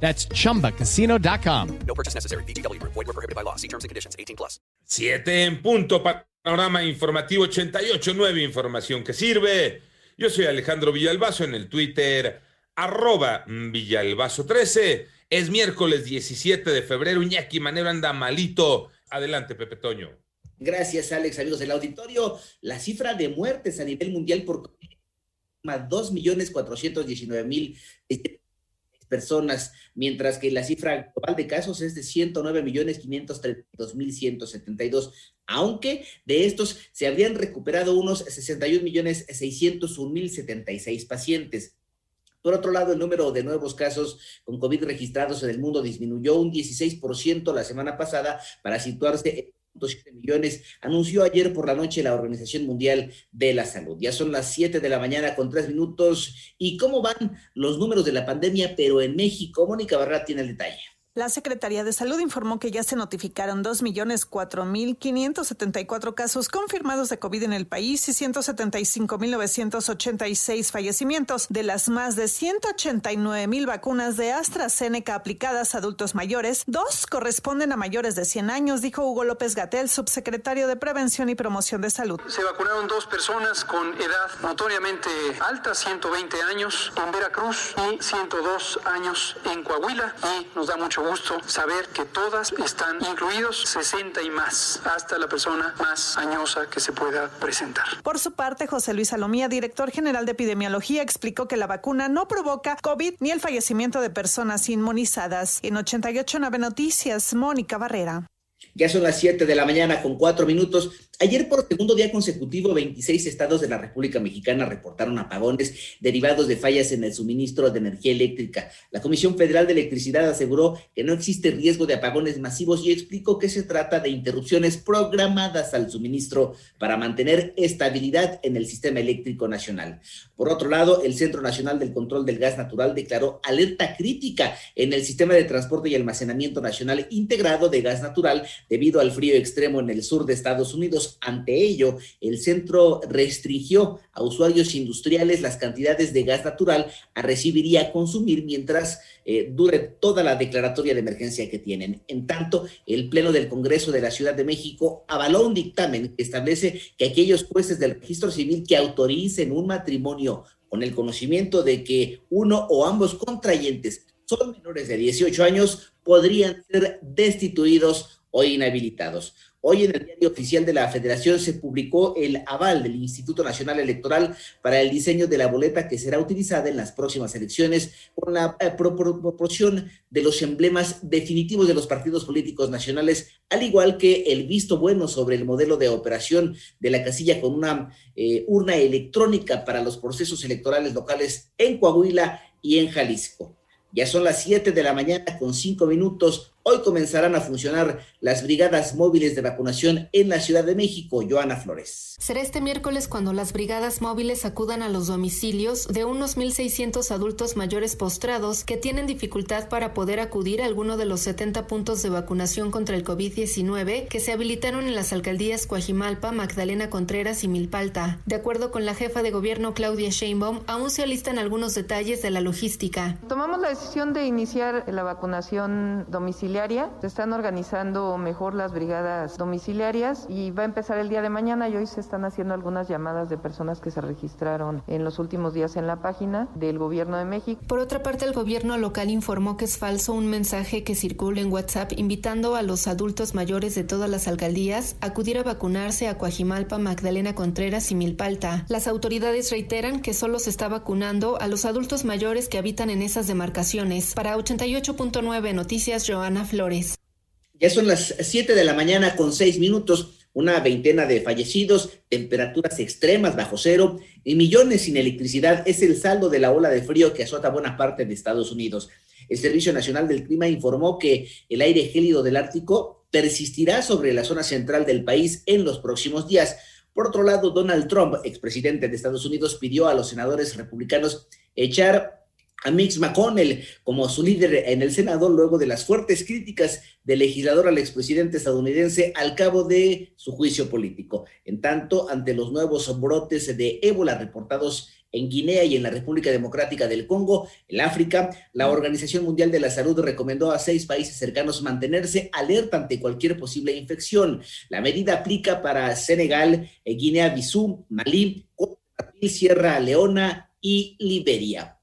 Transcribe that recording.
That's chumbacasino.com. No purchase necessary. BGW. Void were prohibited by law. See terms and conditions. 18 plus. Siete en punto, panorama informativo 88, 9, información que sirve. Yo soy Alejandro Villalbazo en el Twitter, arroba Villalbazo13. Es miércoles 17 de febrero. Iñaki Manero anda malito. Adelante, Pepe Toño. Gracias, Alex, amigos del auditorio. La cifra de muertes a nivel mundial por más 2.419.000 personas, mientras que la cifra global de casos es de 109.532.172, aunque de estos se habrían recuperado unos 61.601.076 pacientes. Por otro lado, el número de nuevos casos con COVID registrados en el mundo disminuyó un 16% la semana pasada para situarse en 7 millones, anunció ayer por la noche la Organización Mundial de la Salud. Ya son las 7 de la mañana con 3 minutos. ¿Y cómo van los números de la pandemia, pero en México? Mónica Barra tiene el detalle. La Secretaría de Salud informó que ya se notificaron 2.004.574 casos confirmados de COVID en el país y 175.986 fallecimientos. De las más de 189.000 vacunas de AstraZeneca aplicadas a adultos mayores, dos corresponden a mayores de 100 años, dijo Hugo López Gatel, subsecretario de Prevención y Promoción de Salud. Se vacunaron dos personas con edad notoriamente alta, 120 años en Veracruz y 102 años en Coahuila. Y nos da mucho gusto saber que todas están incluidos 60 y más, hasta la persona más añosa que se pueda presentar. Por su parte, José Luis Salomía, director general de epidemiología, explicó que la vacuna no provoca COVID ni el fallecimiento de personas inmunizadas. En 889 Noticias, Mónica Barrera. Ya son las 7 de la mañana con cuatro minutos. Ayer por segundo día consecutivo, 26 estados de la República Mexicana reportaron apagones derivados de fallas en el suministro de energía eléctrica. La Comisión Federal de Electricidad aseguró que no existe riesgo de apagones masivos y explicó que se trata de interrupciones programadas al suministro para mantener estabilidad en el sistema eléctrico nacional. Por otro lado, el Centro Nacional del Control del Gas Natural declaró alerta crítica en el sistema de transporte y almacenamiento nacional integrado de gas natural debido al frío extremo en el sur de Estados Unidos ante ello, el centro restringió a usuarios industriales las cantidades de gas natural a recibir y a consumir mientras eh, dure toda la declaratoria de emergencia que tienen. En tanto, el Pleno del Congreso de la Ciudad de México avaló un dictamen que establece que aquellos jueces del registro civil que autoricen un matrimonio con el conocimiento de que uno o ambos contrayentes son menores de 18 años podrían ser destituidos o inhabilitados. Hoy en el diario oficial de la Federación se publicó el aval del Instituto Nacional Electoral para el diseño de la boleta que será utilizada en las próximas elecciones con la eh, proporción de los emblemas definitivos de los partidos políticos nacionales, al igual que el visto bueno sobre el modelo de operación de la casilla con una eh, urna electrónica para los procesos electorales locales en Coahuila y en Jalisco. Ya son las 7 de la mañana con 5 minutos. Hoy comenzarán a funcionar las brigadas móviles de vacunación en la Ciudad de México. Joana Flores. Será este miércoles cuando las brigadas móviles acudan a los domicilios de unos 1.600 adultos mayores postrados que tienen dificultad para poder acudir a alguno de los 70 puntos de vacunación contra el COVID-19 que se habilitaron en las alcaldías Coajimalpa, Magdalena Contreras y Milpalta. De acuerdo con la jefa de gobierno Claudia Sheinbaum, aún se alistan algunos detalles de la logística. Tomamos la decisión de iniciar la vacunación domiciliaria se están organizando mejor las brigadas domiciliarias y va a empezar el día de mañana y hoy se están haciendo algunas llamadas de personas que se registraron en los últimos días en la página del Gobierno de México. Por otra parte, el gobierno local informó que es falso un mensaje que circula en WhatsApp invitando a los adultos mayores de todas las alcaldías a acudir a vacunarse a Coajimalpa, Magdalena Contreras y Milpalta. Las autoridades reiteran que solo se está vacunando a los adultos mayores que habitan en esas demarcaciones. Para 88.9 Noticias, Joana Flores. Ya son las 7 de la mañana con 6 minutos, una veintena de fallecidos, temperaturas extremas bajo cero y millones sin electricidad es el saldo de la ola de frío que azota buena parte de Estados Unidos. El Servicio Nacional del Clima informó que el aire gélido del Ártico persistirá sobre la zona central del país en los próximos días. Por otro lado, Donald Trump, expresidente de Estados Unidos, pidió a los senadores republicanos echar a Mix McConnell como su líder en el Senado luego de las fuertes críticas del legislador al expresidente estadounidense al cabo de su juicio político. En tanto, ante los nuevos brotes de ébola reportados en Guinea y en la República Democrática del Congo, en África, la Organización Mundial de la Salud recomendó a seis países cercanos mantenerse alerta ante cualquier posible infección. La medida aplica para Senegal, Guinea-Bissau, Malí, Sierra Leona y Liberia.